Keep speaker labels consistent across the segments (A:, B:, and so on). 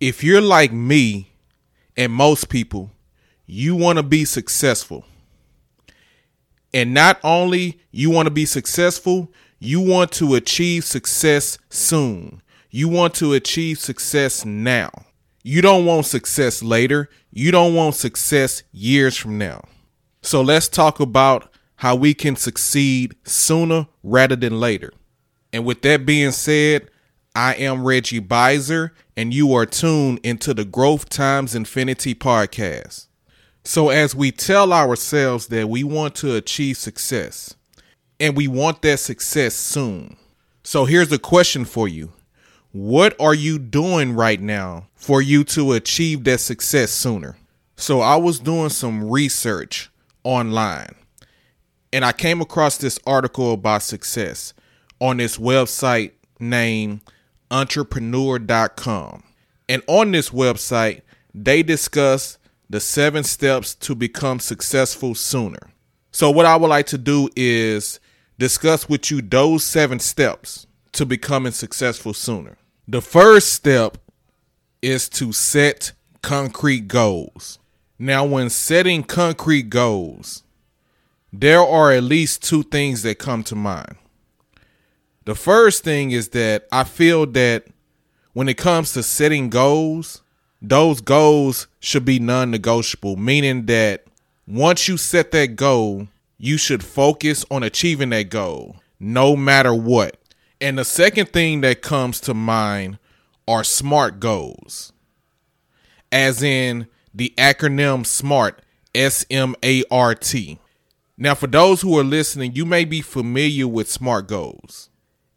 A: If you're like me and most people, you want to be successful. And not only you want to be successful, you want to achieve success soon. You want to achieve success now. You don't want success later. You don't want success years from now. So let's talk about how we can succeed sooner rather than later. And with that being said, I am Reggie Beiser, and you are tuned into the Growth Times Infinity podcast. So, as we tell ourselves that we want to achieve success, and we want that success soon. So, here's a question for you What are you doing right now for you to achieve that success sooner? So, I was doing some research online, and I came across this article about success on this website named entrepreneur.com. And on this website, they discuss the seven steps to become successful sooner. So, what I would like to do is discuss with you those seven steps to becoming successful sooner. The first step is to set concrete goals. Now, when setting concrete goals, there are at least two things that come to mind. The first thing is that I feel that when it comes to setting goals, those goals should be non negotiable, meaning that once you set that goal, you should focus on achieving that goal no matter what. And the second thing that comes to mind are SMART goals, as in the acronym SMART, S M A R T. Now, for those who are listening, you may be familiar with SMART goals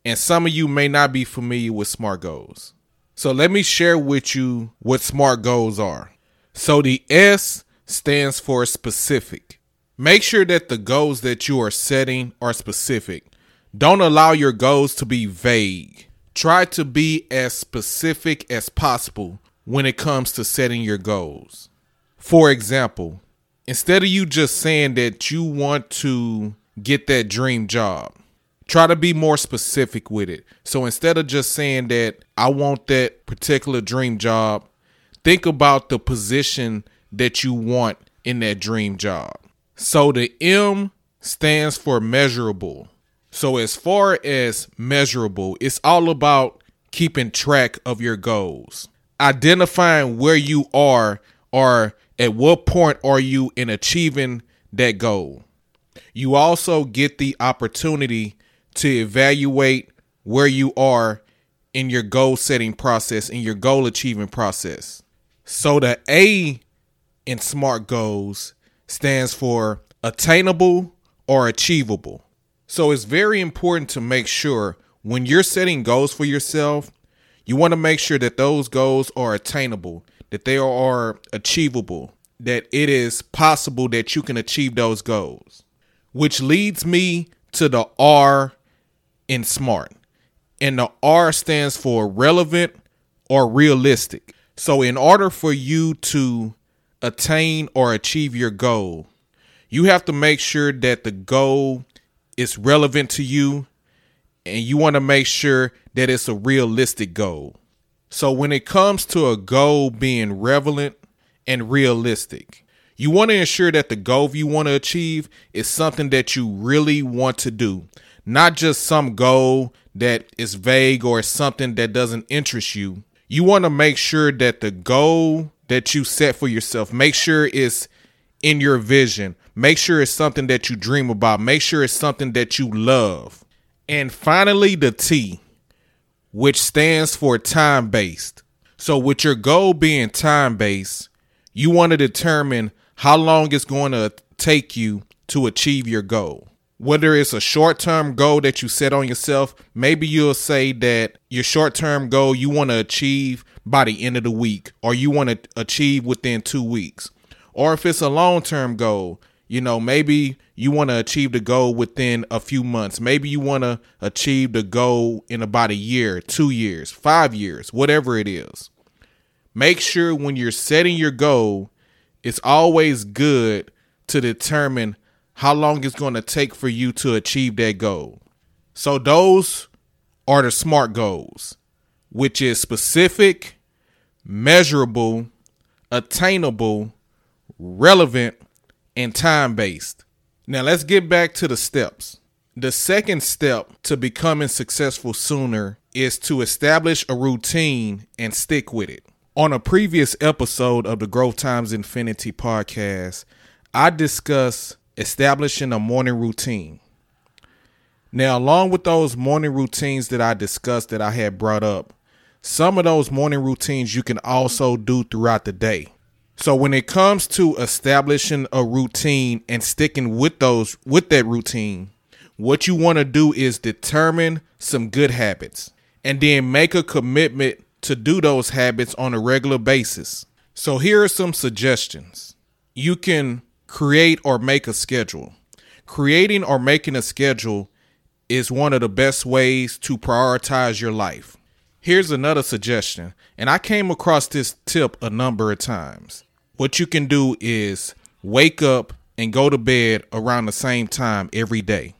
A: and some of you may not be familiar with SMART goals. So let me share with you what SMART goals are. So the S stands for specific. Make sure that the goals that you are setting are specific. Don't allow your goals to be vague. Try to be as specific as possible when it comes to setting your goals. For example, instead of you just saying that you want to get that dream job, try to be more specific with it. So instead of just saying that I want that particular dream job, think about the position that you want in that dream job. So the M stands for measurable. So as far as measurable, it's all about keeping track of your goals. Identifying where you are or at what point are you in achieving that goal. You also get the opportunity to evaluate where you are in your goal setting process, in your goal achieving process. So the A in SMART goals stands for attainable or achievable. So it's very important to make sure when you're setting goals for yourself, you want to make sure that those goals are attainable, that they are achievable, that it is possible that you can achieve those goals. Which leads me to the R in SMART. And the R stands for relevant or realistic. So, in order for you to attain or achieve your goal, you have to make sure that the goal is relevant to you and you want to make sure that it's a realistic goal. So, when it comes to a goal being relevant and realistic, you want to ensure that the goal you want to achieve is something that you really want to do not just some goal that is vague or something that doesn't interest you. You want to make sure that the goal that you set for yourself, make sure it's in your vision. Make sure it's something that you dream about. Make sure it's something that you love. And finally, the T, which stands for time based. So, with your goal being time based, you want to determine how long it's going to take you to achieve your goal whether it's a short term goal that you set on yourself, maybe you'll say that your short term goal you want to achieve by the end of the week or you want to achieve within two weeks. Or if it's a long term goal, you know, maybe you want to achieve the goal within a few months. Maybe you want to achieve the goal in about a year, two years, five years, whatever it is. Make sure when you're setting your goal, it's always good to determine how long it's going to take for you to achieve that goal. So those are the SMART goals, which is specific, measurable, attainable, relevant, and time based. Now let's get back to the steps. The second step to becoming successful sooner is to establish a routine and stick with it. On a previous episode of the Growth Times Infinity podcast, I discussed establishing a morning routine. Now, along with those morning routines that I discussed that I had brought up, some of those morning routines you can also do throughout the day. So when it comes to establishing a routine and sticking with those with that routine, what you want to do is determine some good habits and then make a commitment to do those habits on a regular basis. So here are some suggestions. You can create or make a schedule. Creating or making a schedule is one of the best ways to prioritize your life. Here's another suggestion, and I came across this tip a number of times. What you can do is wake up and go to bed around the same time every day.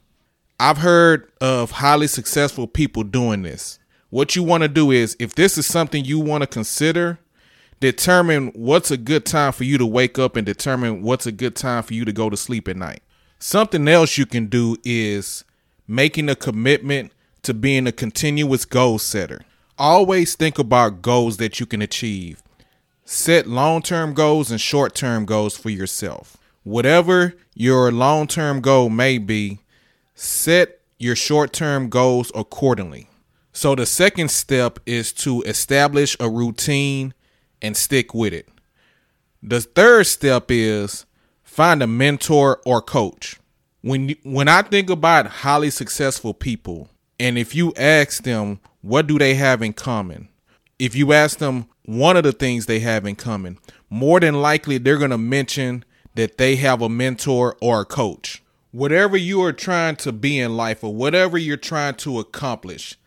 A: I've heard of highly successful people doing this. What you want to do is, if this is something you want to consider, determine what's a good time for you to wake up and determine what's a good time for you to go to sleep at night. Something else you can do is making a commitment to being a continuous goal setter. Always think about goals that you can achieve. Set long term goals and short term goals for yourself. Whatever your long term goal may be, set your short term goals accordingly. So, the second step is to establish a routine and stick with it. The third step is find a mentor or coach. When when I think about highly successful people, and if you ask them what do they have in common? If you ask them one of the things they have in common, more than likely they're going to mention that they have a mentor or a coach. Whatever you are trying to be in life or whatever you're trying to accomplish,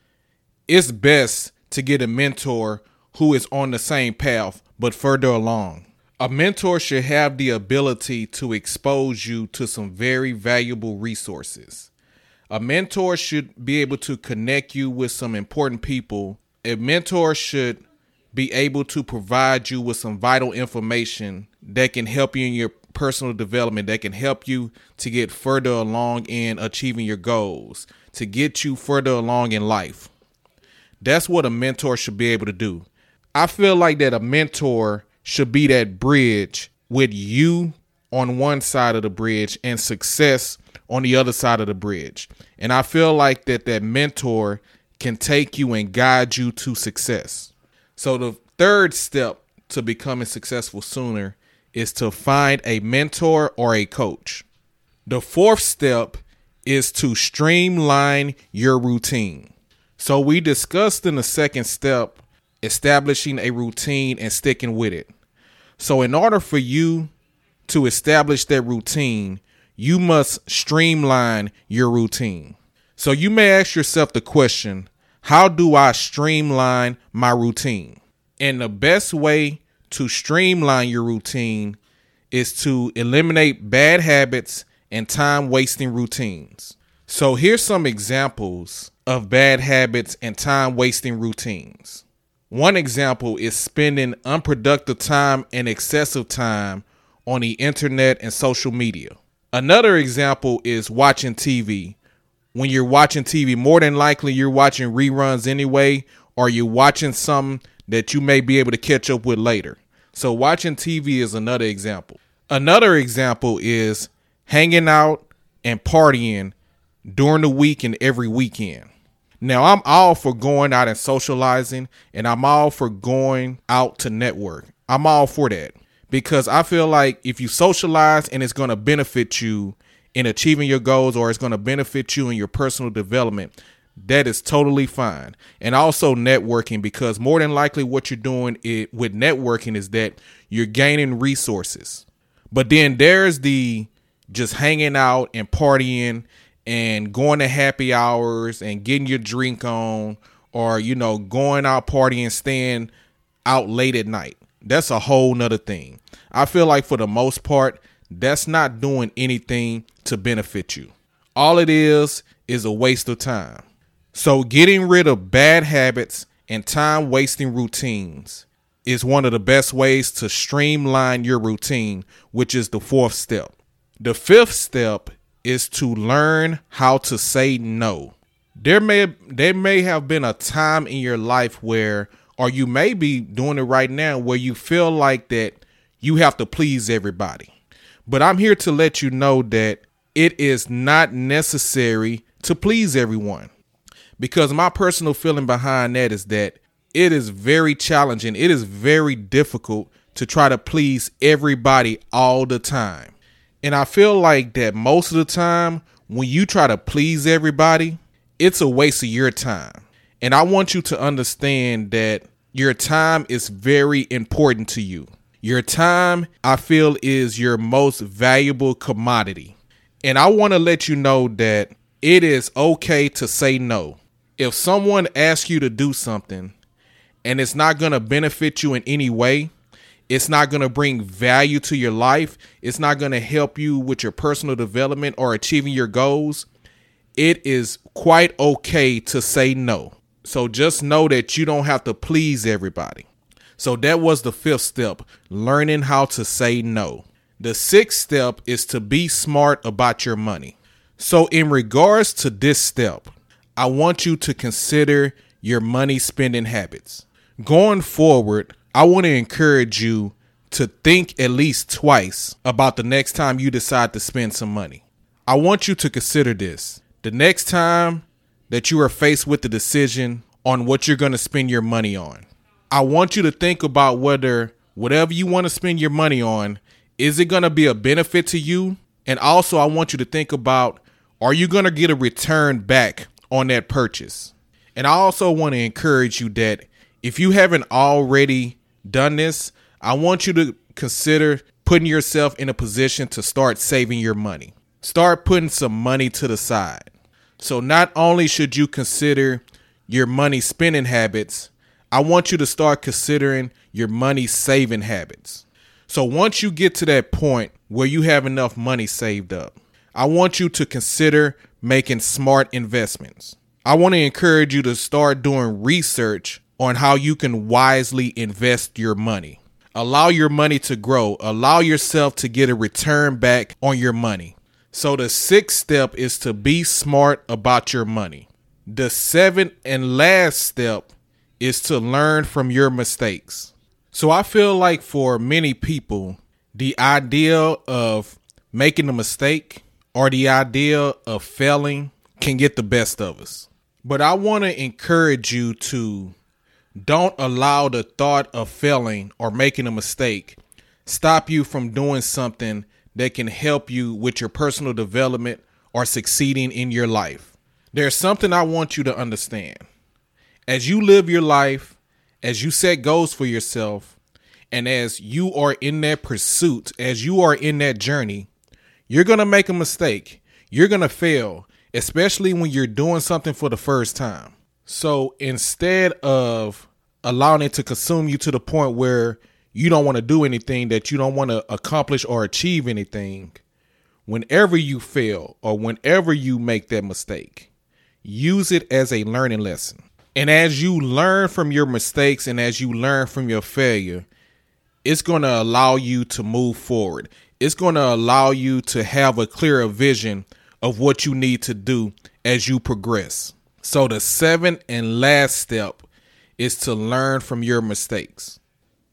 A: it's best to get a mentor who is on the same path but further along. A mentor should have the ability to expose you to some very valuable resources. A mentor should be able to connect you with some important people. A mentor should be able to provide you with some vital information that can help you in your personal development, that can help you to get further along in achieving your goals, to get you further along in life. That's what a mentor should be able to do. I feel like that a mentor should be that bridge with you on one side of the bridge and success on the other side of the bridge. And I feel like that that mentor can take you and guide you to success. So the third step to becoming successful sooner is to find a mentor or a coach. The fourth step is to streamline your routine. So we discussed in the second step establishing a routine and sticking with it. So in order for you to establish that routine, you must streamline your routine. So you may ask yourself the question how do I streamline my routine? And the best way to streamline your routine is to eliminate bad habits and time wasting routines. So here's some examples of bad habits and time wasting routines. One example is spending unproductive time and excessive time on the internet and social media. Another example is watching TV. When you're watching TV, more than likely you're watching reruns anyway, or you're watching something that you may be able to catch up with later. So, watching TV is another example. Another example is hanging out and partying during the week and every weekend. Now, I'm all for going out and socializing, and I'm all for going out to network. I'm all for that because I feel like if you socialize and it's going to benefit you in achieving your goals or it's going to benefit you in your personal development, that is totally fine. And also networking because more than likely what you're doing it, with networking is that you're gaining resources. But then there's the just hanging out and partying and going to happy hours and getting your drink on or you know going out partying staying out late at night that's a whole nother thing. I feel like for the most part, that's not doing anything to benefit you. All it is is a waste of time. So, getting rid of bad habits and time wasting routines is one of the best ways to streamline your routine, which is the fourth step. The fifth step is to learn how to say no. There may there may have been a time in your life where or you may be doing it right now where you feel like that you have to please everybody. But I'm here to let you know that it is not necessary to please everyone. Because my personal feeling behind that is that it is very challenging. It is very difficult to try to please everybody all the time. And I feel like that most of the time, when you try to please everybody, it's a waste of your time. And I want you to understand that your time is very important to you. Your time, I feel, is your most valuable commodity. And I want to let you know that it is okay to say no. If someone asks you to do something and it's not going to benefit you in any way, it's not going to bring value to your life, it's not going to help you with your personal development or achieving your goals, it is quite okay to say no. So just know that you don't have to please everybody. So that was the fifth step learning how to say no. The sixth step is to be smart about your money. So, in regards to this step, I want you to consider your money spending habits. Going forward, I want to encourage you to think at least twice about the next time you decide to spend some money. I want you to consider this. The next time that you are faced with the decision on what you're going to spend your money on, I want you to think about whether whatever you want to spend your money on, is it going to be a benefit to you? And also, I want you to think about are you going to get a return back on that purchase? And I also want to encourage you that if you haven't already done this, I want you to consider putting yourself in a position to start saving your money. Start putting some money to the side. So, not only should you consider your money spending habits, I want you to start considering your money saving habits. So, once you get to that point where you have enough money saved up, I want you to consider making smart investments. I want to encourage you to start doing research on how you can wisely invest your money. Allow your money to grow. Allow yourself to get a return back on your money. So, the sixth step is to be smart about your money. The seventh and last step is to learn from your mistakes. So, I feel like for many people, the idea of making a mistake or the idea of failing can get the best of us. But I want to encourage you to don't allow the thought of failing or making a mistake stop you from doing something that can help you with your personal development or succeeding in your life. There's something I want you to understand. As you live your life, as you set goals for yourself, and as you are in that pursuit, as you are in that journey, you're going to make a mistake. You're going to fail, especially when you're doing something for the first time. So instead of allowing it to consume you to the point where you don't want to do anything, that you don't want to accomplish or achieve anything, whenever you fail or whenever you make that mistake, use it as a learning lesson. And as you learn from your mistakes and as you learn from your failure, it's going to allow you to move forward. It's going to allow you to have a clearer vision of what you need to do as you progress. So, the seventh and last step is to learn from your mistakes.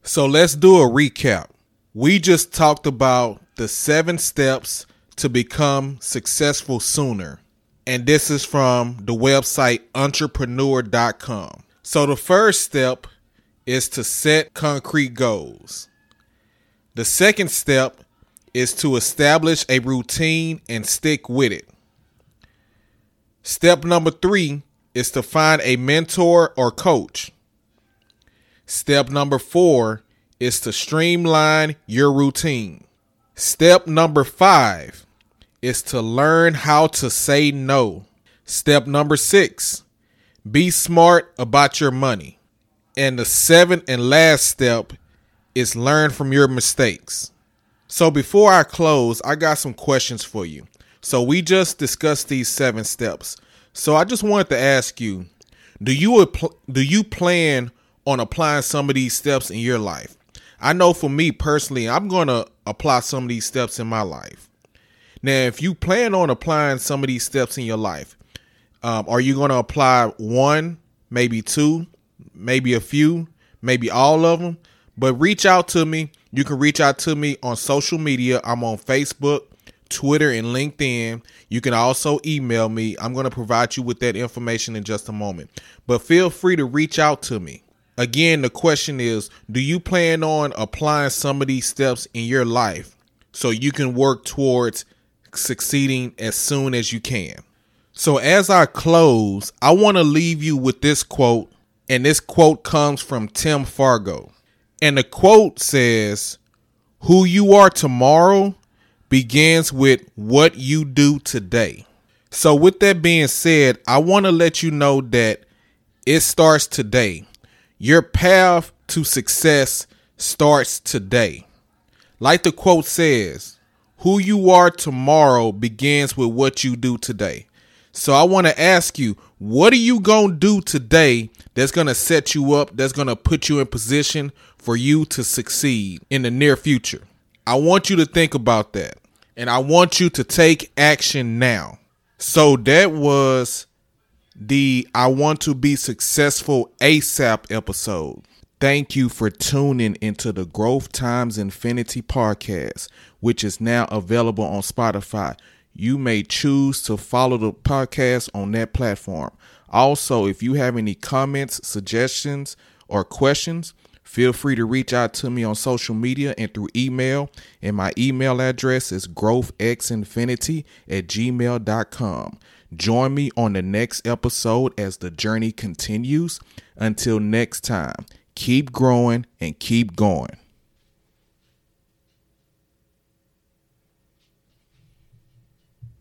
A: So, let's do a recap. We just talked about the seven steps to become successful sooner. And this is from the website entrepreneur.com. So, the first step is to set concrete goals. The second step is to establish a routine and stick with it. Step number three is to find a mentor or coach. Step number four is to streamline your routine. Step number five is to learn how to say no. Step number six, be smart about your money. And the seventh and last step is learn from your mistakes. So before I close, I got some questions for you. So we just discussed these seven steps. So I just wanted to ask you, do you do you plan on applying some of these steps in your life. I know for me personally, I'm going to apply some of these steps in my life. Now, if you plan on applying some of these steps in your life, um, are you going to apply one, maybe two, maybe a few, maybe all of them? But reach out to me. You can reach out to me on social media. I'm on Facebook, Twitter, and LinkedIn. You can also email me. I'm going to provide you with that information in just a moment. But feel free to reach out to me. Again, the question is Do you plan on applying some of these steps in your life so you can work towards succeeding as soon as you can? So, as I close, I want to leave you with this quote, and this quote comes from Tim Fargo. And the quote says, Who you are tomorrow begins with what you do today. So, with that being said, I want to let you know that it starts today. Your path to success starts today. Like the quote says, who you are tomorrow begins with what you do today. So I want to ask you, what are you going to do today that's going to set you up, that's going to put you in position for you to succeed in the near future? I want you to think about that. And I want you to take action now. So that was the I Want to Be Successful ASAP episode. Thank you for tuning into the Growth Times Infinity podcast, which is now available on Spotify. You may choose to follow the podcast on that platform. Also, if you have any comments, suggestions, or questions, feel free to reach out to me on social media and through email. And my email address is growthxinfinity at gmail.com. Join me on the next episode as the journey continues. Until next time, keep growing and keep going.